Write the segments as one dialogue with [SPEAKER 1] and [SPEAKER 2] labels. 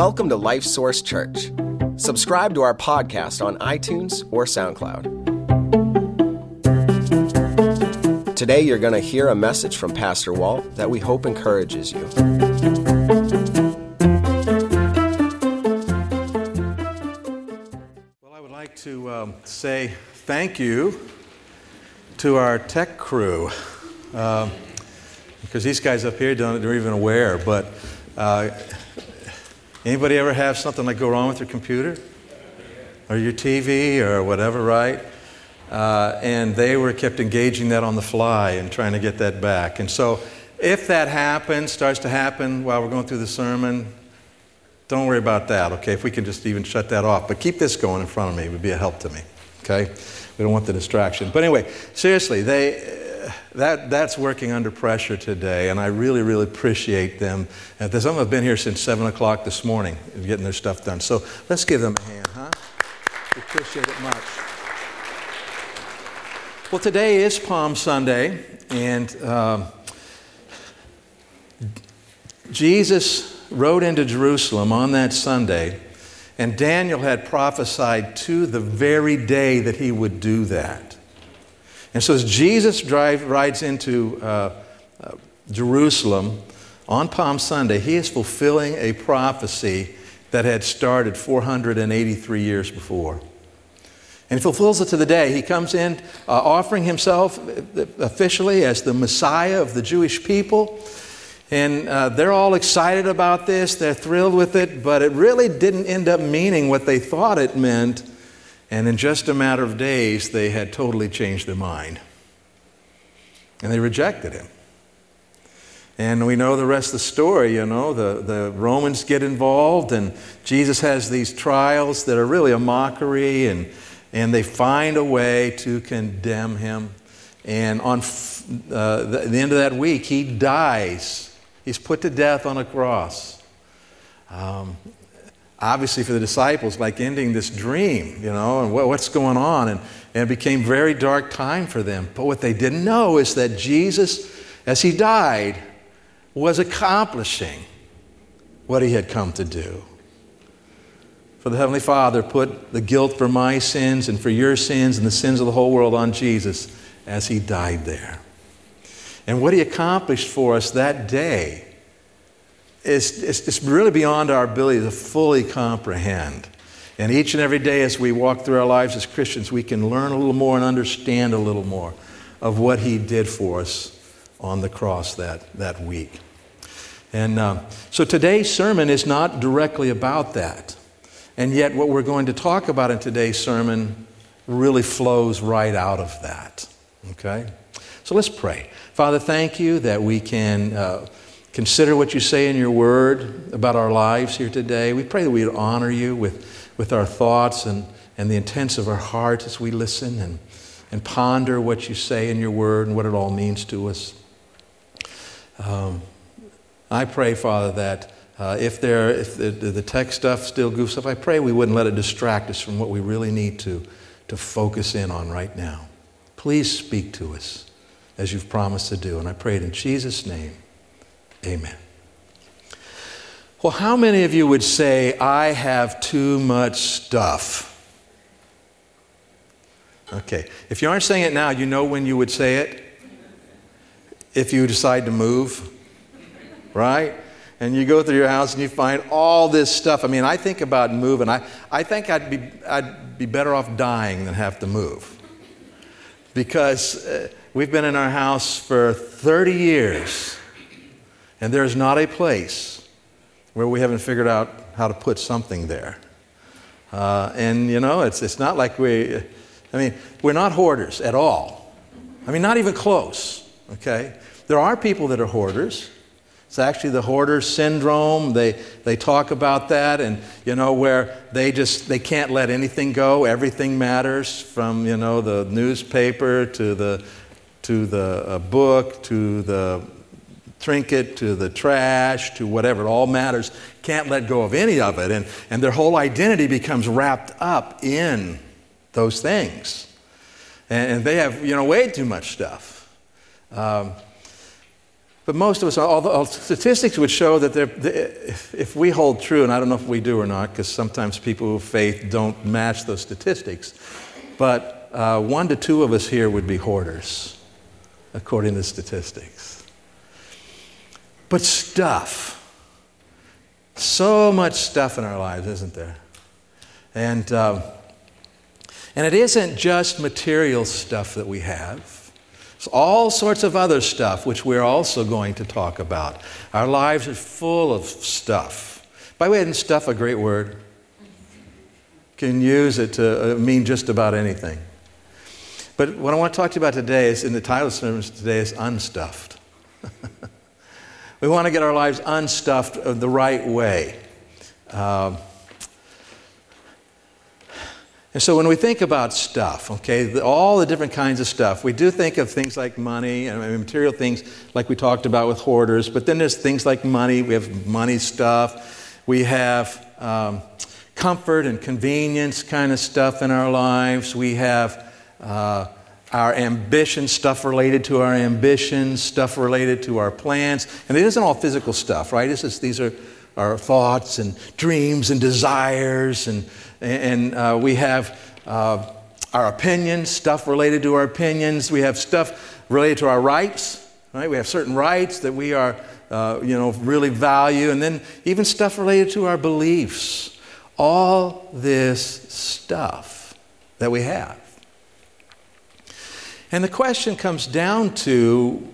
[SPEAKER 1] Welcome to Life Source Church. Subscribe to our podcast on iTunes or SoundCloud. Today, you're going to hear a message from Pastor Walt that we hope encourages you.
[SPEAKER 2] Well, I would like to um, say thank you to our tech crew. Um, because these guys up here don't, they're even aware. But uh, anybody ever have something like go wrong with your computer or your TV or whatever, right? Uh, and they were kept engaging that on the fly and trying to get that back. And so, if that happens, starts to happen while we're going through the sermon, don't worry about that, okay? If we can just even shut that off. But keep this going in front of me, it would be a help to me, okay? We don't want the distraction. But anyway, seriously, they that, that's working under pressure today, and I really, really appreciate them. And some have been here since 7 o'clock this morning getting their stuff done. So let's give them a hand, huh? We appreciate it much. Well, today is Palm Sunday, and um, Jesus rode into Jerusalem on that Sunday, and Daniel had prophesied to the very day that he would do that. And so as Jesus drive, rides into uh, uh, Jerusalem on Palm Sunday, he is fulfilling a prophecy that had started 483 years before. And he fulfills it to the day. He comes in uh, offering himself officially as the Messiah of the Jewish people. And uh, they're all excited about this, they're thrilled with it, but it really didn't end up meaning what they thought it meant and in just a matter of days, they had totally changed their mind. And they rejected him. And we know the rest of the story, you know. The, the Romans get involved, and Jesus has these trials that are really a mockery, and, and they find a way to condemn him. And on uh, the, the end of that week, he dies. He's put to death on a cross. Um, obviously for the disciples like ending this dream, you know, and what, what's going on. And, and it became very dark time for them. But what they didn't know is that Jesus, as he died, was accomplishing what he had come to do. For the Heavenly Father put the guilt for my sins and for your sins and the sins of the whole world on Jesus as he died there. And what he accomplished for us that day it's, it's, it's really beyond our ability to fully comprehend. And each and every day as we walk through our lives as Christians, we can learn a little more and understand a little more of what He did for us on the cross that, that week. And uh, so today's sermon is not directly about that. And yet, what we're going to talk about in today's sermon really flows right out of that. Okay? So let's pray. Father, thank you that we can. Uh, consider what you say in your word about our lives here today. We pray that we would honor you with, with our thoughts and, and the intents of our hearts as we listen and, and ponder what you say in your word and what it all means to us. Um, I pray, Father, that uh, if, there, if the, the tech stuff still goofs up, I pray we wouldn't let it distract us from what we really need to, to focus in on right now. Please speak to us as you've promised to do. And I pray it in Jesus' name. Amen. Well, how many of you would say, I have too much stuff? Okay. If you aren't saying it now, you know when you would say it? If you decide to move, right? And you go through your house and you find all this stuff. I mean, I think about moving. I, I think I'd be, I'd be better off dying than have to move. Because uh, we've been in our house for 30 years. And there's not a place where we haven't figured out how to put something there. Uh, and, you know, it's, it's not like we, I mean, we're not hoarders at all. I mean, not even close, okay? There are people that are hoarders. It's actually the hoarder syndrome. They, they talk about that, and, you know, where they just, they can't let anything go. Everything matters from, you know, the newspaper to the, to the uh, book to the trinket to the trash to whatever, it all matters, can't let go of any of it. And, and their whole identity becomes wrapped up in those things. And, and they have, you know, way too much stuff. Um, but most of us, all the statistics would show that if we hold true, and I don't know if we do or not, because sometimes people of faith don't match those statistics, but uh, one to two of us here would be hoarders, according to statistics. But stuff, so much stuff in our lives, isn't there? And, um, and it isn't just material stuff that we have. It's all sorts of other stuff, which we're also going to talk about. Our lives are full of stuff. By the way, isn't stuff a great word? Can use it to uh, mean just about anything. But what I want to talk to you about today is, in the title of the sermon today, is unstuffed. we want to get our lives unstuffed the right way. Um, and so when we think about stuff, okay, all the different kinds of stuff, we do think of things like money and material things like we talked about with hoarders, but then there's things like money. We have money stuff. We have um, comfort and convenience kind of stuff in our lives. We have uh, our ambition, stuff related to our ambitions, stuff related to our plans. And it isn't all physical stuff, right? This is, these are our thoughts and dreams and desires and and uh, we have uh, our opinions, stuff related to our opinions. We have stuff related to our rights, right? We have certain rights that we are, uh, you know, really value, and then even stuff related to our beliefs. All this stuff that we have. And the question comes down to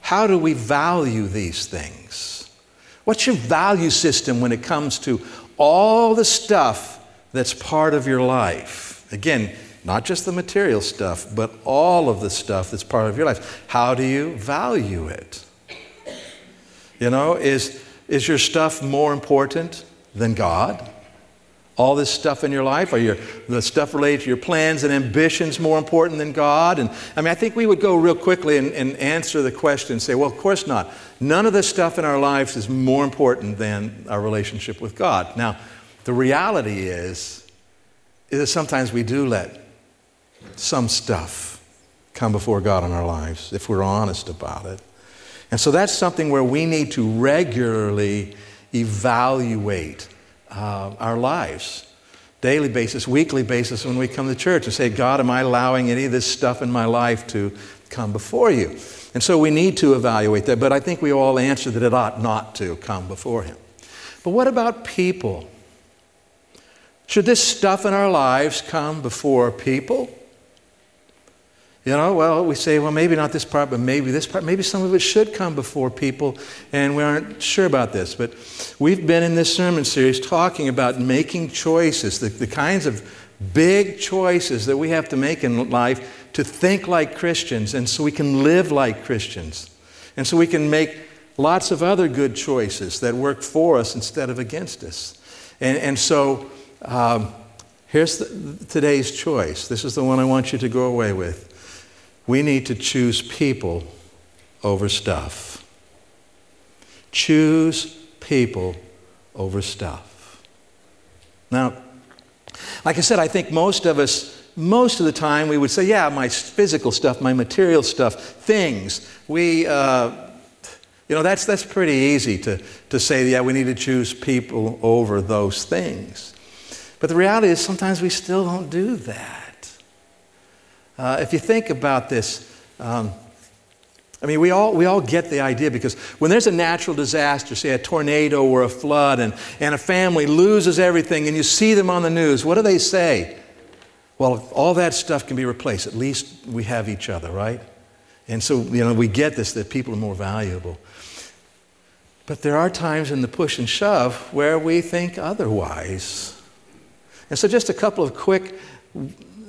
[SPEAKER 2] how do we value these things? What's your value system when it comes to all the stuff that's part of your life. Again, not just the material stuff, but all of the stuff that's part of your life. How do you value it? You know, is, is your stuff more important than God? All this stuff in your life? Are your, the stuff related to your plans and ambitions more important than God? And I mean, I think we would go real quickly and, and answer the question and say, well, of course not. None of this stuff in our lives is more important than our relationship with God. Now, the reality is, is that sometimes we do let some stuff come before God in our lives if we're honest about it. And so that's something where we need to regularly evaluate uh, our lives, daily basis, weekly basis, when we come to church and say, God, am I allowing any of this stuff in my life to come before you? And so we need to evaluate that, but I think we all answer that it ought not to come before Him. But what about people? Should this stuff in our lives come before people? You know, well, we say, well, maybe not this part, but maybe this part. Maybe some of it should come before people, and we aren't sure about this. But we've been in this sermon series talking about making choices, the, the kinds of big choices that we have to make in life to think like Christians, and so we can live like Christians. And so we can make lots of other good choices that work for us instead of against us. And, and so um, here's the, today's choice. This is the one I want you to go away with. We need to choose people over stuff. Choose people over stuff. Now, like I said, I think most of us, most of the time, we would say, yeah, my physical stuff, my material stuff, things. We, uh, you know, that's, that's pretty easy to, to say, yeah, we need to choose people over those things. But the reality is, sometimes we still don't do that. Uh, if you think about this, um, I mean, we all, we all get the idea because when there's a natural disaster, say a tornado or a flood, and, and a family loses everything, and you see them on the news, what do they say? Well, all that stuff can be replaced. At least we have each other, right? And so, you know, we get this that people are more valuable. But there are times in the push and shove where we think otherwise. And so, just a couple of quick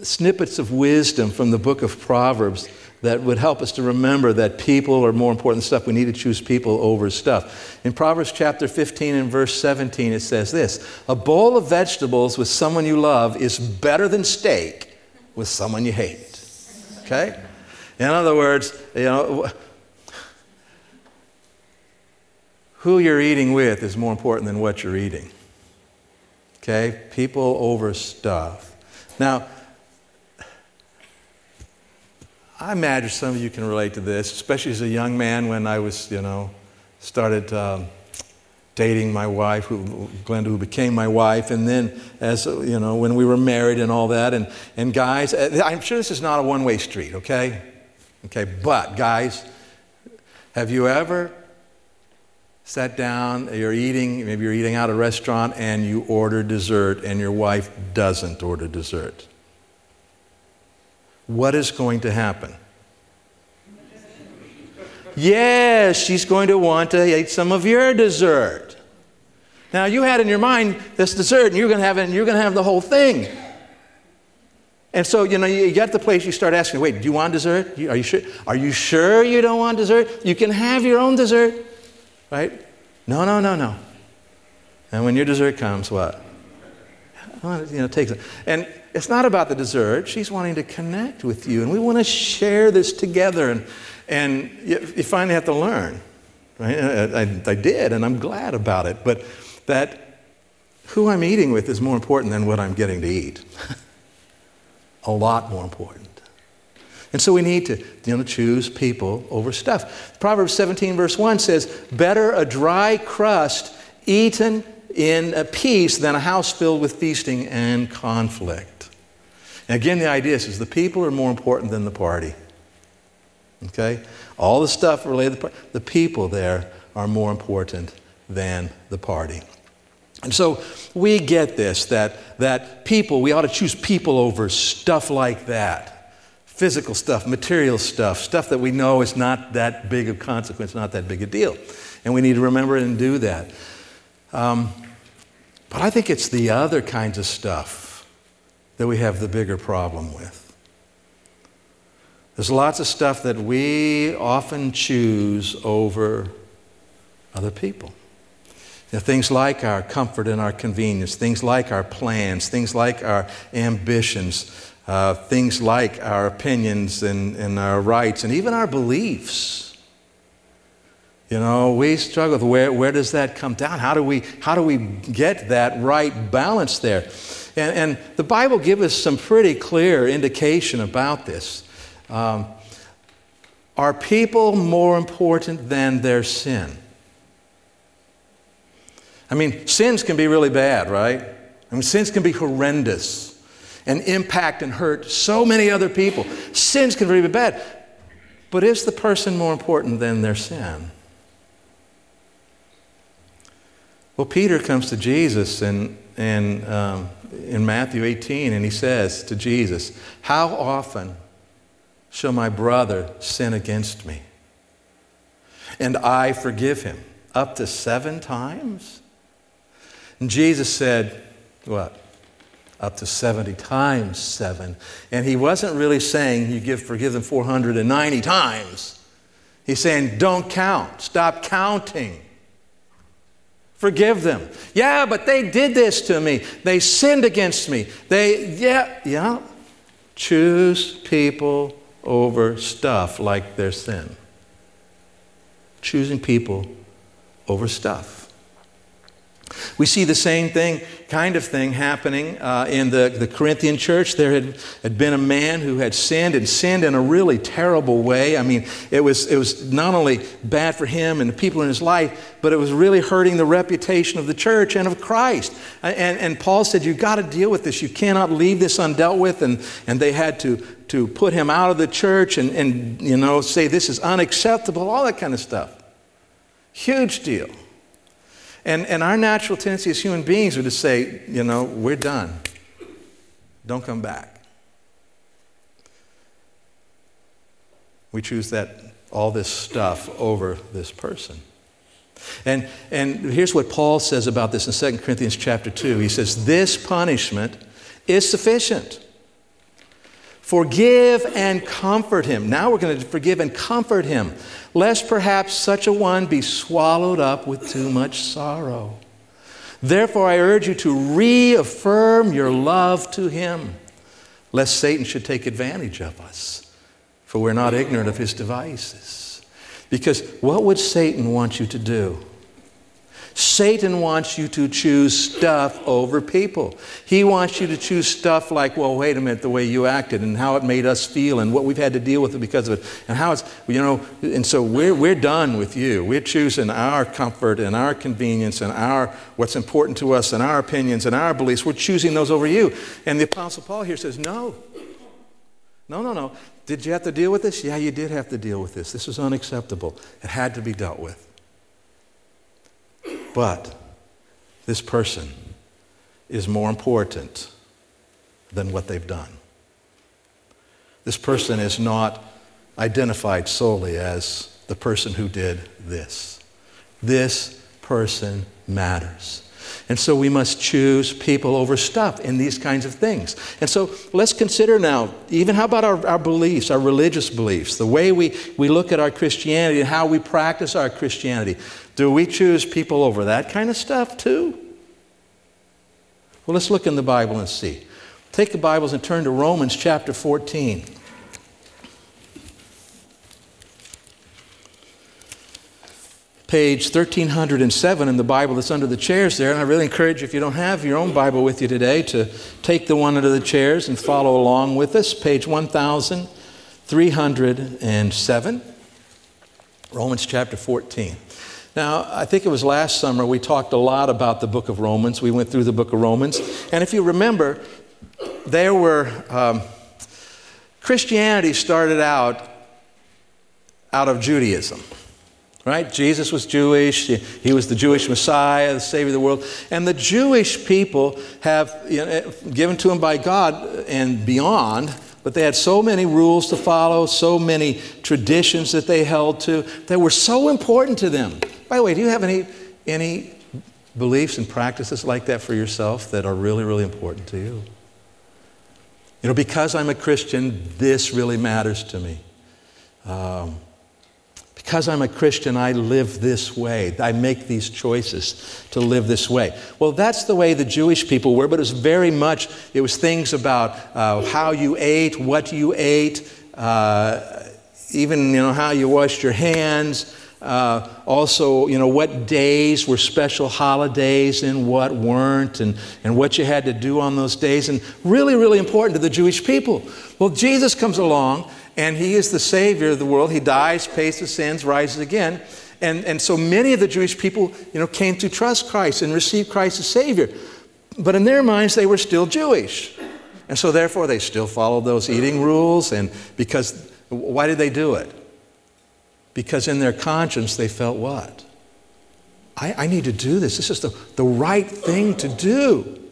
[SPEAKER 2] snippets of wisdom from the book of Proverbs that would help us to remember that people are more important than stuff. We need to choose people over stuff. In Proverbs chapter 15 and verse 17, it says this A bowl of vegetables with someone you love is better than steak with someone you hate. Okay? In other words, you know, who you're eating with is more important than what you're eating. Okay? People over stuff. Now, I imagine some of you can relate to this, especially as a young man when I was, you know, started um, dating my wife, who, Glenda, who became my wife, and then as, you know, when we were married and all that. And, and guys, uh, I'm sure this is not a one way street, okay? Okay, but guys, have you ever sat down, you're eating, maybe you're eating out at a restaurant, and you order dessert, and your wife doesn't order dessert? What is going to happen? Yes, she's going to want to eat some of your dessert. Now you had in your mind this dessert, and you're going to have it, and you're going to have the whole thing. And so, you know, you get to the place you start asking, wait, do you want dessert? Are you sure? Are you sure you don't want dessert? You can have your own dessert, right? No, no, no, no. And when your dessert comes, what? You know, take it. And it's not about the dessert. She's wanting to connect with you, and we want to share this together. And, and you, you finally have to learn, right? I, I, I did, and I'm glad about it. But that who I'm eating with is more important than what I'm getting to eat. a lot more important. And so we need to you know, choose people over stuff. Proverbs 17, verse 1 says, Better a dry crust eaten in a peace than a house filled with feasting and conflict. And again, the idea is, is the people are more important than the party. Okay? All the stuff related to the, the people there are more important than the party. And so we get this that, that people, we ought to choose people over stuff like that physical stuff, material stuff, stuff that we know is not that big of consequence, not that big a deal. And we need to remember and do that. Um, but I think it's the other kinds of stuff that we have the bigger problem with. There's lots of stuff that we often choose over other people. You know, things like our comfort and our convenience, things like our plans, things like our ambitions, uh, things like our opinions and, and our rights, and even our beliefs. You know, we struggle with where, where does that come down? How do we, how do we get that right balance there? And, and the Bible gives us some pretty clear indication about this. Um, are people more important than their sin? I mean, sins can be really bad, right? I mean, sins can be horrendous and impact and hurt so many other people. Sins can really be bad. But is the person more important than their sin? Well, Peter comes to Jesus and, and, um, in Matthew 18 and he says to Jesus, How often shall my brother sin against me? And I forgive him? Up to seven times? And Jesus said, What? Up to 70 times seven. And he wasn't really saying you give, forgive them 490 times. He's saying, Don't count. Stop counting. Forgive them. Yeah, but they did this to me. They sinned against me. They, yeah, yeah. Choose people over stuff like their sin. Choosing people over stuff. We see the same thing, kind of thing, happening uh, in the, the Corinthian church. There had, had been a man who had sinned and sinned in a really terrible way. I mean, it was, it was not only bad for him and the people in his life, but it was really hurting the reputation of the church and of Christ. And, and Paul said, You've got to deal with this. You cannot leave this undealt with. And, and they had to, to put him out of the church and, and you know, say this is unacceptable, all that kind of stuff. Huge deal. And, and our natural tendency as human beings are to say, you know, we're done. Don't come back. We choose that all this stuff over this person. And, and here's what Paul says about this in 2 Corinthians chapter 2. He says, This punishment is sufficient. Forgive and comfort him. Now we're going to forgive and comfort him lest perhaps such a one be swallowed up with too much sorrow. Therefore, I urge you to reaffirm your love to him, lest Satan should take advantage of us, for we're not ignorant of his devices. Because what would Satan want you to do? Satan wants you to choose stuff over people. He wants you to choose stuff like, well, wait a minute, the way you acted and how it made us feel and what we've had to deal with because of it and how it's, you know, and so we're, we're done with you. We're choosing our comfort and our convenience and our, what's important to us and our opinions and our beliefs. We're choosing those over you. And the Apostle Paul here says, no. No, no, no. Did you have to deal with this? Yeah, you did have to deal with this. This was unacceptable. It had to be dealt with. But this person is more important than what they've done. This person is not identified solely as the person who did this. This person matters. And so we must choose people over stuff in these kinds of things. And so let's consider now, even how about our, our beliefs, our religious beliefs, the way we, we look at our Christianity and how we practice our Christianity. Do we choose people over that kind of stuff too? Well, let's look in the Bible and see. Take the Bibles and turn to Romans chapter 14. page 1307 in the Bible that's under the chairs there. And I really encourage you, if you don't have your own Bible with you today, to take the one under the chairs and follow along with us. Page 1307, Romans chapter 14. Now, I think it was last summer we talked a lot about the book of Romans. We went through the book of Romans. And if you remember, there were, um, Christianity started out out of Judaism right? Jesus was Jewish. He was the Jewish Messiah, the Savior of the world. And the Jewish people have, you know, given to them by God and beyond, but they had so many rules to follow, so many traditions that they held to that were so important to them. By the way, do you have any, any beliefs and practices like that for yourself that are really, really important to you? You know, because I'm a Christian, this really matters to me. Um, because I'm a Christian, I live this way. I make these choices to live this way. Well, that's the way the Jewish people were, but it was very much, it was things about uh, how you ate, what you ate, uh, even, you know, how you washed your hands. Uh, also, you know, what days were special holidays and what weren't, and, and what you had to do on those days, and really, really important to the Jewish people. Well, Jesus comes along and he is the Savior of the world. He dies, pays the sins, rises again. And, and so many of the Jewish people, you know, came to trust Christ and receive Christ as Savior. But in their minds, they were still Jewish. And so therefore, they still followed those eating rules. And because, why did they do it? Because in their conscience, they felt what? I, I need to do this. This is the, the right thing to do.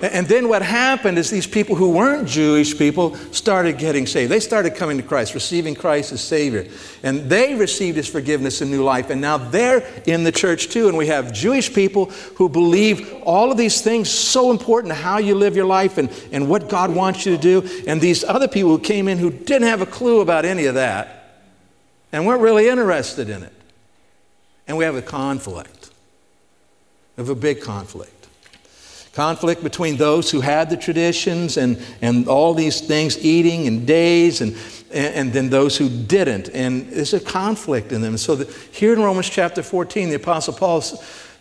[SPEAKER 2] And then what happened is these people who weren't Jewish people started getting saved. They started coming to Christ, receiving Christ as Savior. And they received His forgiveness and new life. And now they're in the church too. And we have Jewish people who believe all of these things so important to how you live your life and, and what God wants you to do. And these other people who came in who didn't have a clue about any of that and weren't really interested in it. And we have a conflict. We have a big conflict. Conflict between those who had the traditions and, and all these things, eating and days, and, and, and then those who didn't. And there's a conflict in them. So the, here in Romans chapter 14, the Apostle Paul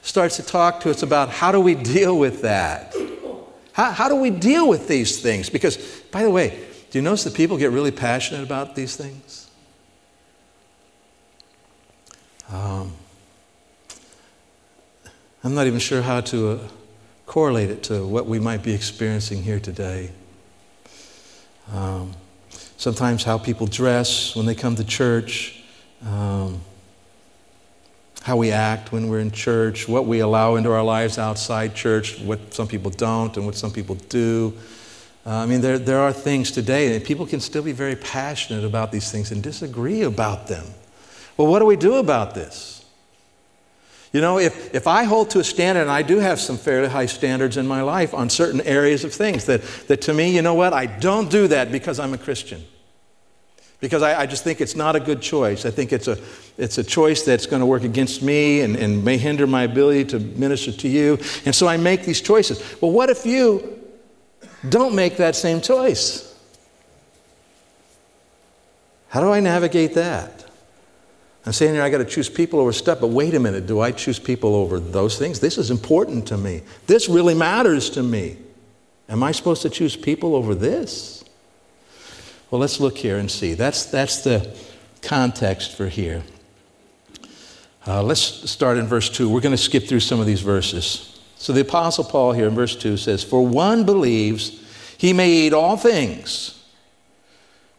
[SPEAKER 2] starts to talk to us about how do we deal with that? How, how do we deal with these things? Because, by the way, do you notice that people get really passionate about these things? Um, I'm not even sure how to. Uh, correlate it to what we might be experiencing here today. Um, sometimes how people dress when they come to church, um, how we act when we're in church, what we allow into our lives outside church, what some people don't, and what some people do. Uh, I mean, there, there are things today, and people can still be very passionate about these things and disagree about them. Well, what do we do about this? You know, if, if I hold to a standard, and I do have some fairly high standards in my life on certain areas of things, that, that to me, you know what, I don't do that because I'm a Christian. Because I, I just think it's not a good choice. I think it's a, it's a choice that's going to work against me and, and may hinder my ability to minister to you. And so I make these choices. Well, what if you don't make that same choice? How do I navigate that? I'm saying here I got to choose people over stuff, but wait a minute, do I choose people over those things? This is important to me. This really matters to me. Am I supposed to choose people over this? Well, let's look here and see. That's, that's the context for here. Uh, let's start in verse 2. We're going to skip through some of these verses. So the Apostle Paul here in verse 2 says, For one believes he may eat all things,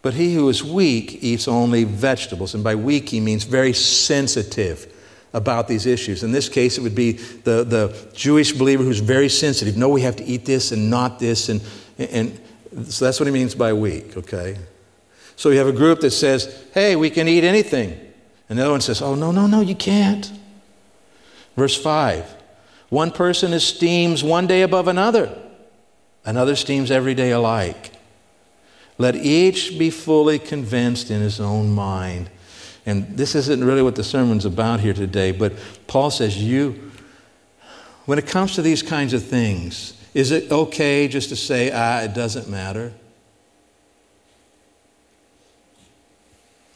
[SPEAKER 2] but he who is weak eats only vegetables. And by weak, he means very sensitive about these issues. In this case, it would be the, the Jewish believer who's very sensitive. No, we have to eat this and not this. And, and so that's what he means by weak, okay? So you have a group that says, hey, we can eat anything. And the other one says, oh, no, no, no, you can't. Verse 5 One person esteems one day above another, another esteems every day alike. Let each be fully convinced in his own mind. And this isn't really what the sermon's about here today, but Paul says, You, when it comes to these kinds of things, is it okay just to say, ah, it doesn't matter?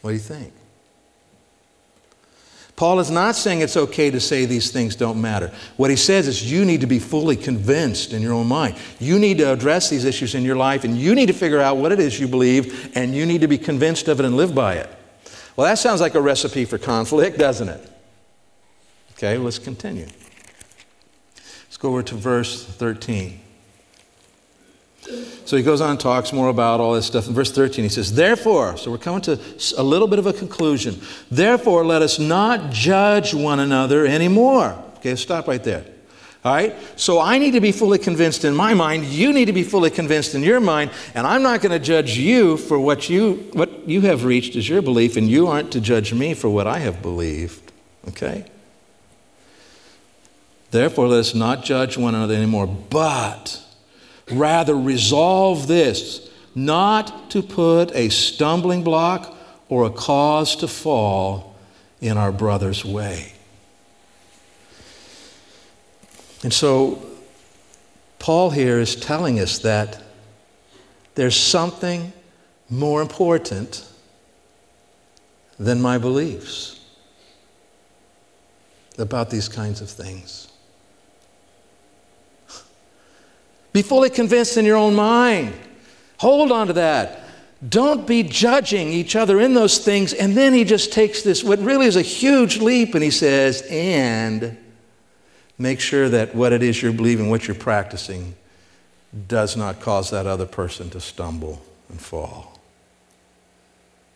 [SPEAKER 2] What do you think? Paul is not saying it's okay to say these things don't matter. What he says is you need to be fully convinced in your own mind. You need to address these issues in your life and you need to figure out what it is you believe and you need to be convinced of it and live by it. Well, that sounds like a recipe for conflict, doesn't it? Okay, let's continue. Let's go over to verse 13. So he goes on and talks more about all this stuff. In verse 13, he says, Therefore, so we're coming to a little bit of a conclusion. Therefore, let us not judge one another anymore. Okay, stop right there. All right? So I need to be fully convinced in my mind. You need to be fully convinced in your mind. And I'm not going to judge you for what you, what you have reached as your belief, and you aren't to judge me for what I have believed. Okay? Therefore, let us not judge one another anymore, but Rather, resolve this not to put a stumbling block or a cause to fall in our brother's way. And so, Paul here is telling us that there's something more important than my beliefs about these kinds of things. Be fully convinced in your own mind. Hold on to that. Don't be judging each other in those things. And then he just takes this, what really is a huge leap, and he says, and make sure that what it is you're believing, what you're practicing, does not cause that other person to stumble and fall.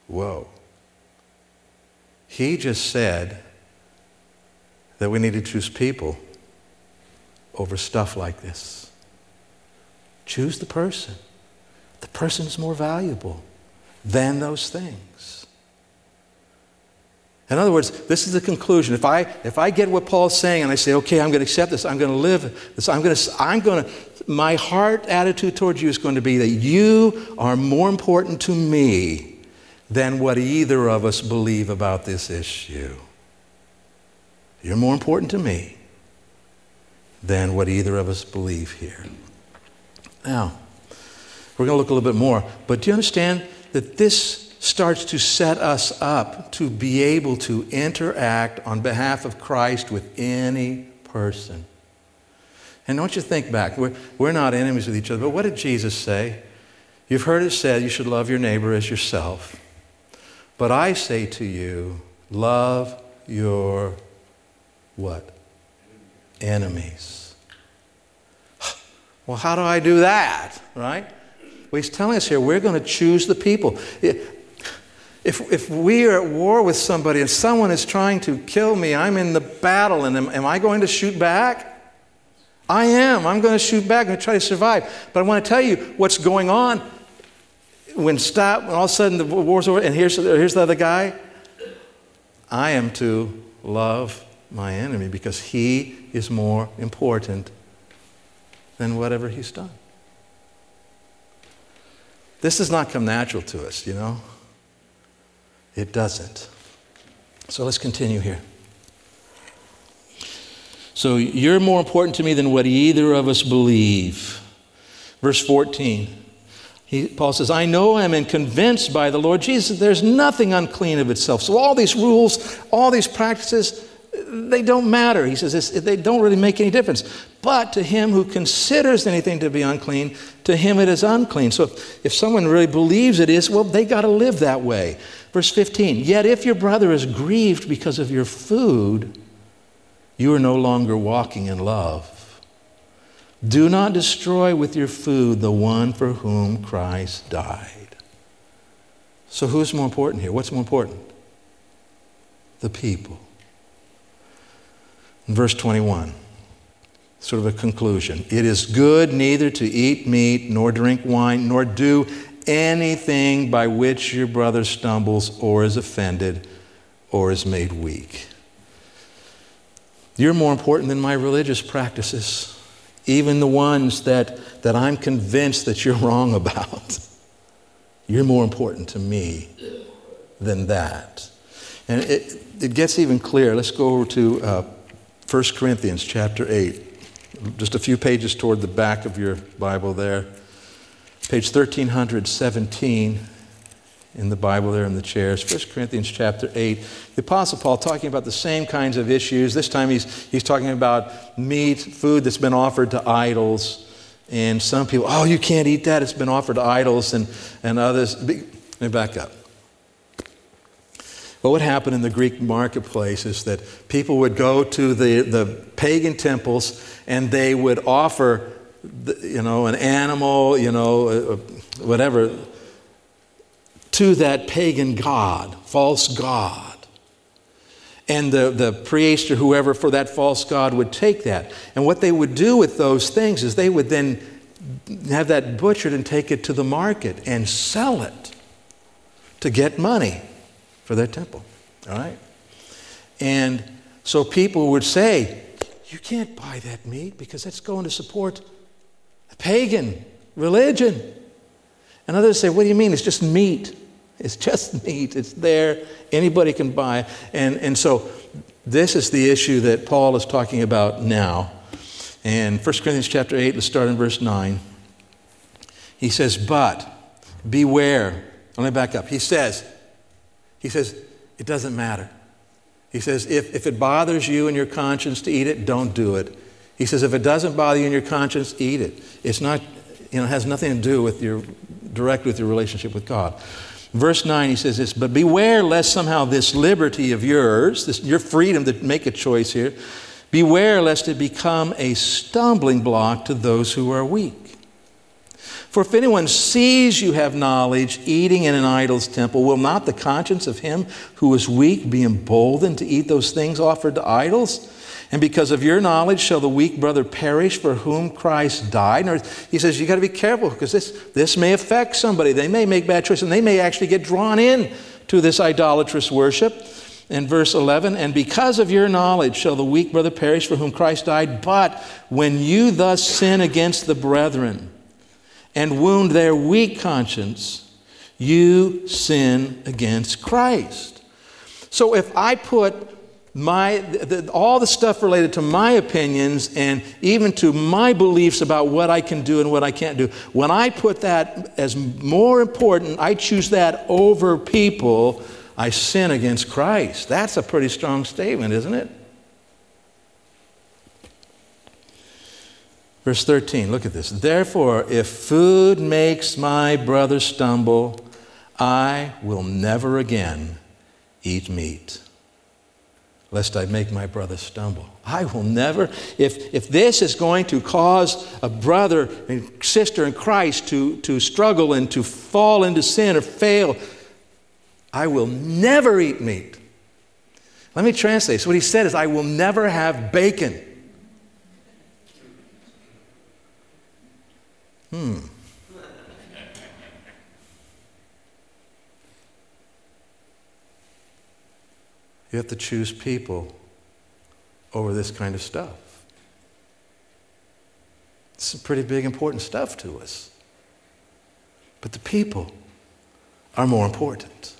[SPEAKER 2] Whoa. He just said that we need to choose people over stuff like this. Choose the person. The person is more valuable than those things. In other words, this is the conclusion. If I, if I get what Paul's saying and I say, okay, I'm going to accept this, I'm going to live this, I'm going to, I'm going to, my heart attitude towards you is going to be that you are more important to me than what either of us believe about this issue. You're more important to me than what either of us believe here. Now, we're going to look a little bit more, but do you understand that this starts to set us up to be able to interact on behalf of Christ with any person? And don't you think back, we're, we're not enemies with each other, but what did Jesus say? You've heard it said you should love your neighbor as yourself. But I say to you, love your what? Enemies. Well, how do I do that? Right? Well, he's telling us here we're going to choose the people. If, if we are at war with somebody and someone is trying to kill me, I'm in the battle, and am, am I going to shoot back? I am. I'm going to shoot back and try to survive. But I want to tell you what's going on when stop, when all of a sudden the war's over, and here's, here's the other guy. I am to love my enemy because he is more important than whatever he's done. This does not come natural to us, you know? It doesn't. So let's continue here. So you're more important to me than what either of us believe. Verse 14 He, Paul says, I know him and convinced by the Lord Jesus there's nothing unclean of itself. So all these rules, all these practices, they don't matter. He says they don't really make any difference. But to him who considers anything to be unclean, to him it is unclean. So if, if someone really believes it is, well, they got to live that way. Verse 15 Yet if your brother is grieved because of your food, you are no longer walking in love. Do not destroy with your food the one for whom Christ died. So, who's more important here? What's more important? The people. Verse 21, sort of a conclusion. It is good neither to eat meat, nor drink wine, nor do anything by which your brother stumbles or is offended or is made weak. You're more important than my religious practices, even the ones that, that I'm convinced that you're wrong about. You're more important to me than that. And it, it gets even clearer. Let's go over to uh, 1 Corinthians chapter 8, just a few pages toward the back of your Bible there. Page 1317 in the Bible there in the chairs. 1 Corinthians chapter 8. The Apostle Paul talking about the same kinds of issues. This time he's, he's talking about meat, food that's been offered to idols. And some people, oh, you can't eat that. It's been offered to idols. And, and others, let me back up. What would happen in the Greek marketplace is that people would go to the, the pagan temples and they would offer you know, an animal, you know, whatever, to that pagan god, false god. And the, the priest or whoever for that false god would take that. And what they would do with those things is they would then have that butchered and take it to the market and sell it to get money for their temple. All right? And so people would say, You can't buy that meat because that's going to support a pagan religion. And others say, What do you mean? It's just meat. It's just meat. It's there. Anybody can buy. And, and so this is the issue that Paul is talking about now. And 1 Corinthians chapter 8, let's start in verse 9. He says, But beware. Let me back up. He says, He says, it doesn't matter. He says, if, if it bothers you and your conscience to eat it, don't do it. He says, if it doesn't bother you in your conscience, eat it. It's not, you know, has nothing to do with your, direct with your relationship with God. Verse 9, he says this, but beware lest somehow this liberty of yours, this, your freedom to make a choice here, beware lest it become a stumbling block to those who are weak. For if anyone sees you have knowledge eating in an idol's temple, will not the conscience of him who is weak be emboldened to eat those things offered to idols? And because of your knowledge shall the weak brother perish for whom Christ died. He says, you got to be careful because this, this may affect somebody. They may make bad choices and they may actually get drawn in to this idolatrous worship. In verse 11, and because of your knowledge shall the weak brother perish for whom Christ died. But when you thus sin against the brethren and wound their weak conscience, you sin against Christ. So if I put my, the, all the stuff related to my opinions and even to my beliefs about what I can do and what I can't do, when I put that as more important, I choose that over people, I sin against Christ. That's a pretty strong statement, isn't it? Verse 13, look at this. Therefore, if food makes my brother stumble, I will never again eat meat lest I make my brother stumble. I will never, if, if this is going to cause a brother and sister in Christ to, to struggle and to fall into sin or fail, I will never eat meat. Let me translate. So, what he said is, I will never have bacon. Hmm. You have to choose people over this kind of stuff. It's some pretty big, important stuff to us. But the people are more important.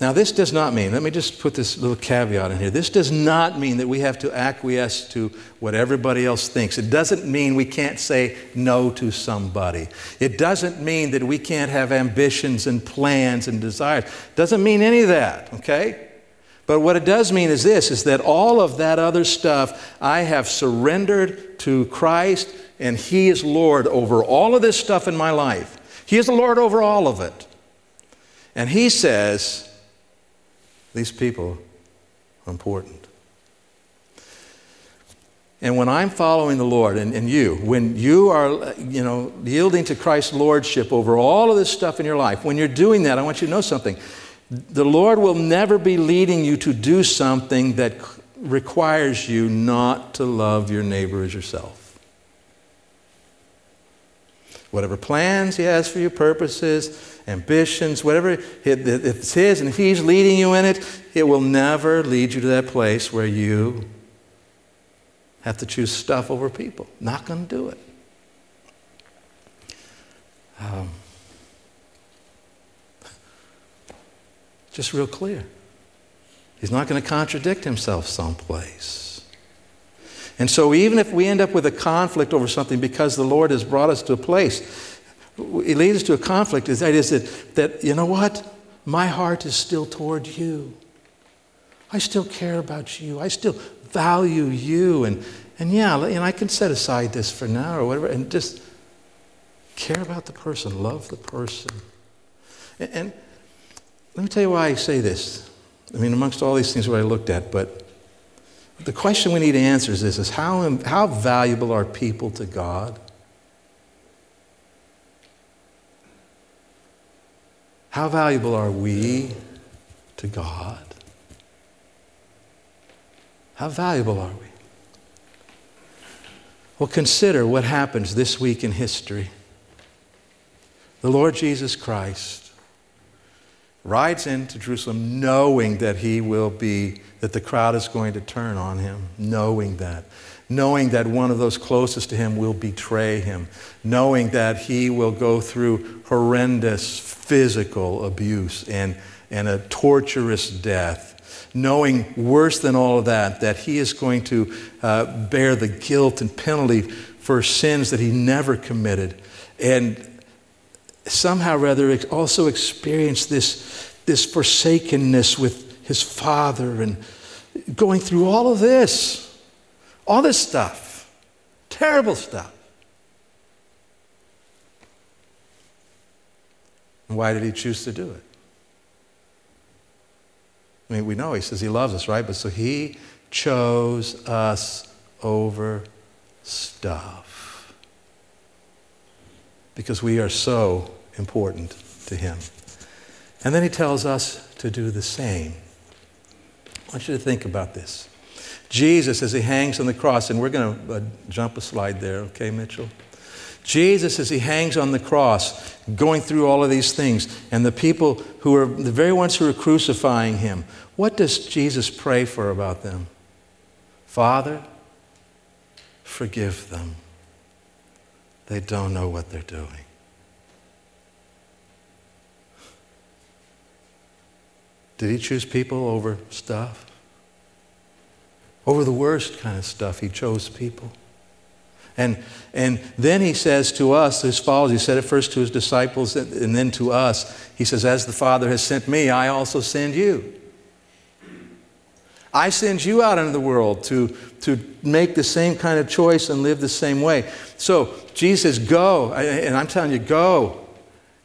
[SPEAKER 2] Now, this does not mean, let me just put this little caveat in here. This does not mean that we have to acquiesce to what everybody else thinks. It doesn't mean we can't say no to somebody. It doesn't mean that we can't have ambitions and plans and desires. It doesn't mean any of that, okay? But what it does mean is this is that all of that other stuff I have surrendered to Christ and he is Lord over all of this stuff in my life. He is the Lord over all of it. And he says, these people are important. And when I'm following the Lord, and, and you, when you are, you know, yielding to Christ's lordship over all of this stuff in your life, when you're doing that, I want you to know something. The Lord will never be leading you to do something that requires you not to love your neighbor as yourself. Whatever plans He has for you, purposes, ambitions, whatever it's His, and if He's leading you in it, it will never lead you to that place where you have to choose stuff over people. Not going to do it. Um, Just real clear. He's not going to contradict himself someplace. And so, even if we end up with a conflict over something because the Lord has brought us to a place, it leads us to a conflict. Is that, is that, that, you know what? My heart is still toward you. I still care about you. I still value you. And, and yeah, and I can set aside this for now or whatever and just care about the person, love the person. And, and let me tell you why I say this. I mean, amongst all these things what I looked at, but the question we need to answer is this is how, how valuable are people to God? How valuable are we to God? How valuable are we? Well, consider what happens this week in history. The Lord Jesus Christ rides into Jerusalem knowing that he will be, that the crowd is going to turn on him, knowing that. Knowing that one of those closest to him will betray him, knowing that he will go through horrendous physical abuse and, and a torturous death, knowing worse than all of that, that he is going to uh, bear the guilt and penalty for sins that he never committed. And somehow rather also experience this, this forsakenness with his father and going through all of this, all this stuff, terrible stuff. And why did he choose to do it? I mean, we know he says he loves us, right? But so he chose us over stuff because we are so important to Him. And then He tells us to do the same. I want you to think about this. Jesus, as He hangs on the cross, and we're going to uh, jump a slide there, okay, Mitchell? Jesus, as He hangs on the cross, going through all of these things, and the people who are the very ones who are crucifying Him, what does Jesus pray for about them? Father, forgive them they don't know what they're doing. Did he choose people over stuff? Over the worst kind of stuff, he chose people. And, and then he says to us, his followers, he said it first to his disciples and then to us. He says, As the Father has sent me, I also send you. I send you out into the world to, to make the same kind of choice and live the same way. So Jesus Go, and I'm telling you, go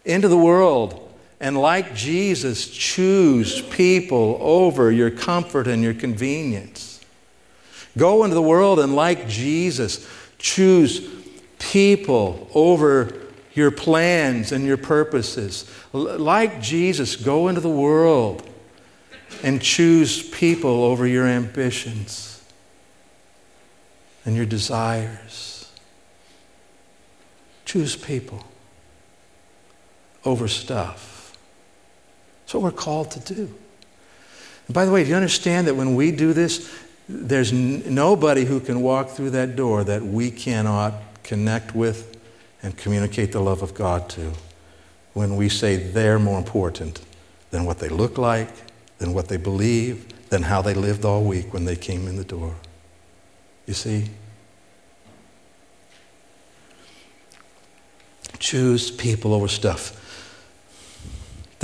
[SPEAKER 2] into the world and, like Jesus, choose people over your comfort and your convenience. Go into the world and, like Jesus, choose people over your plans and your purposes. Like Jesus, go into the world and choose people over your ambitions and your desires. Choose people over stuff. That's what we're called to do. And by the way, do you understand that when we do this, there's n- nobody who can walk through that door that we cannot connect with and communicate the love of God to when we say they're more important than what they look like, than what they believe, than how they lived all week when they came in the door. You see? Choose people over stuff.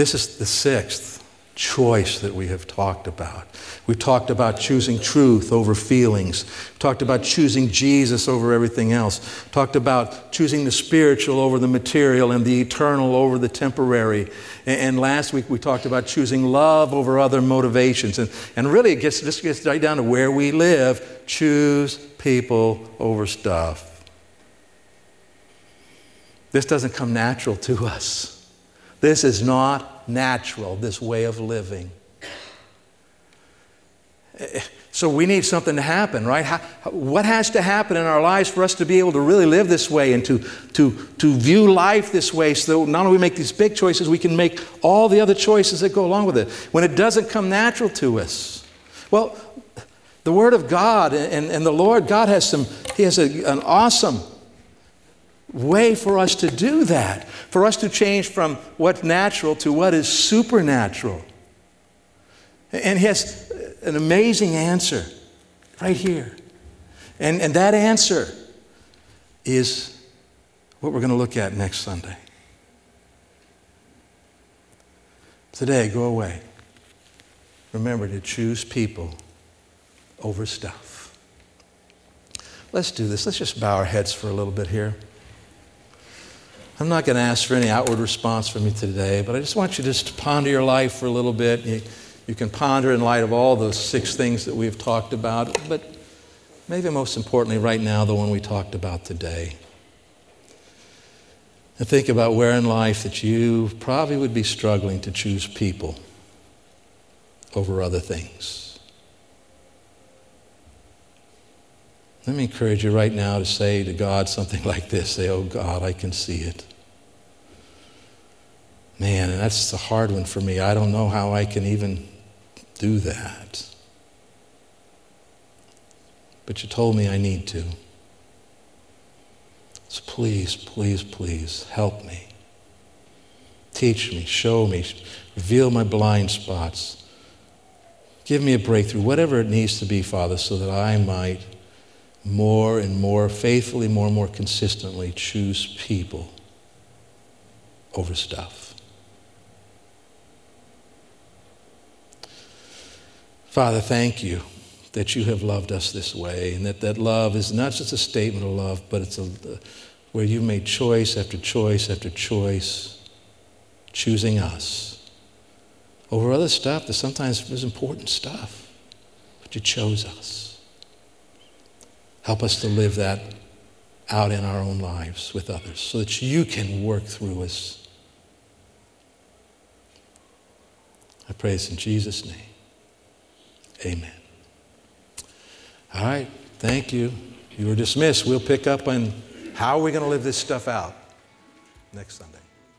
[SPEAKER 2] This is the sixth choice that we have talked about. We've talked about choosing truth over feelings. We talked about choosing Jesus over everything else. We talked about choosing the spiritual over the material and the eternal over the temporary. And, last week we talked about choosing love over other motivations. And, and really, it gets, this gets right down to where we live. Choose people over stuff. This doesn't come natural to us. This is not natural, this way of living. So we need something to happen, right? How, what has to happen in our lives for us to be able to really live this way and to, to, to view life this way so not only we make these big choices, we can make all the other choices that go along with it when it doesn't come natural to us? Well, the Word of God and, and the Lord, God has some, He has a, an awesome way for us to do that, for us to change from what's natural to what is supernatural. And he has an amazing answer right here. And, and that answer is what we're going to look at next Sunday. Today, go away. Remember to choose people over stuff. Let's do this. Let's just bow our heads for a little bit here. I'm not going to ask for any outward response from you today, but I just want you just to ponder your life for a little bit. You, you can ponder in light of all those six things that we've talked about, but maybe most importantly, right now, the one we talked about today. And think about where in life that you probably would be struggling to choose people over other things. Let me encourage you right now to say to God something like this say, Oh God, I can see it. Man, and that's a hard one for me. I don't know how I can even do that. But you told me I need to. So please, please, please help me. Teach me, show me, reveal my blind spots. Give me a breakthrough, whatever it needs to be, Father, so that I might more and more faithfully, more and more consistently choose people over stuff. Father, thank you that you have loved us this way, and that that love is not just a statement of love, but it's a, where you made choice after choice after choice, choosing us over other stuff that sometimes was important stuff, but you chose us. Help us to live that out in our own lives with others so that you can work through us. I pray this in Jesus' name. Amen. All right. Thank you. You are dismissed. We'll pick up on how are we going to live this stuff out next Sunday.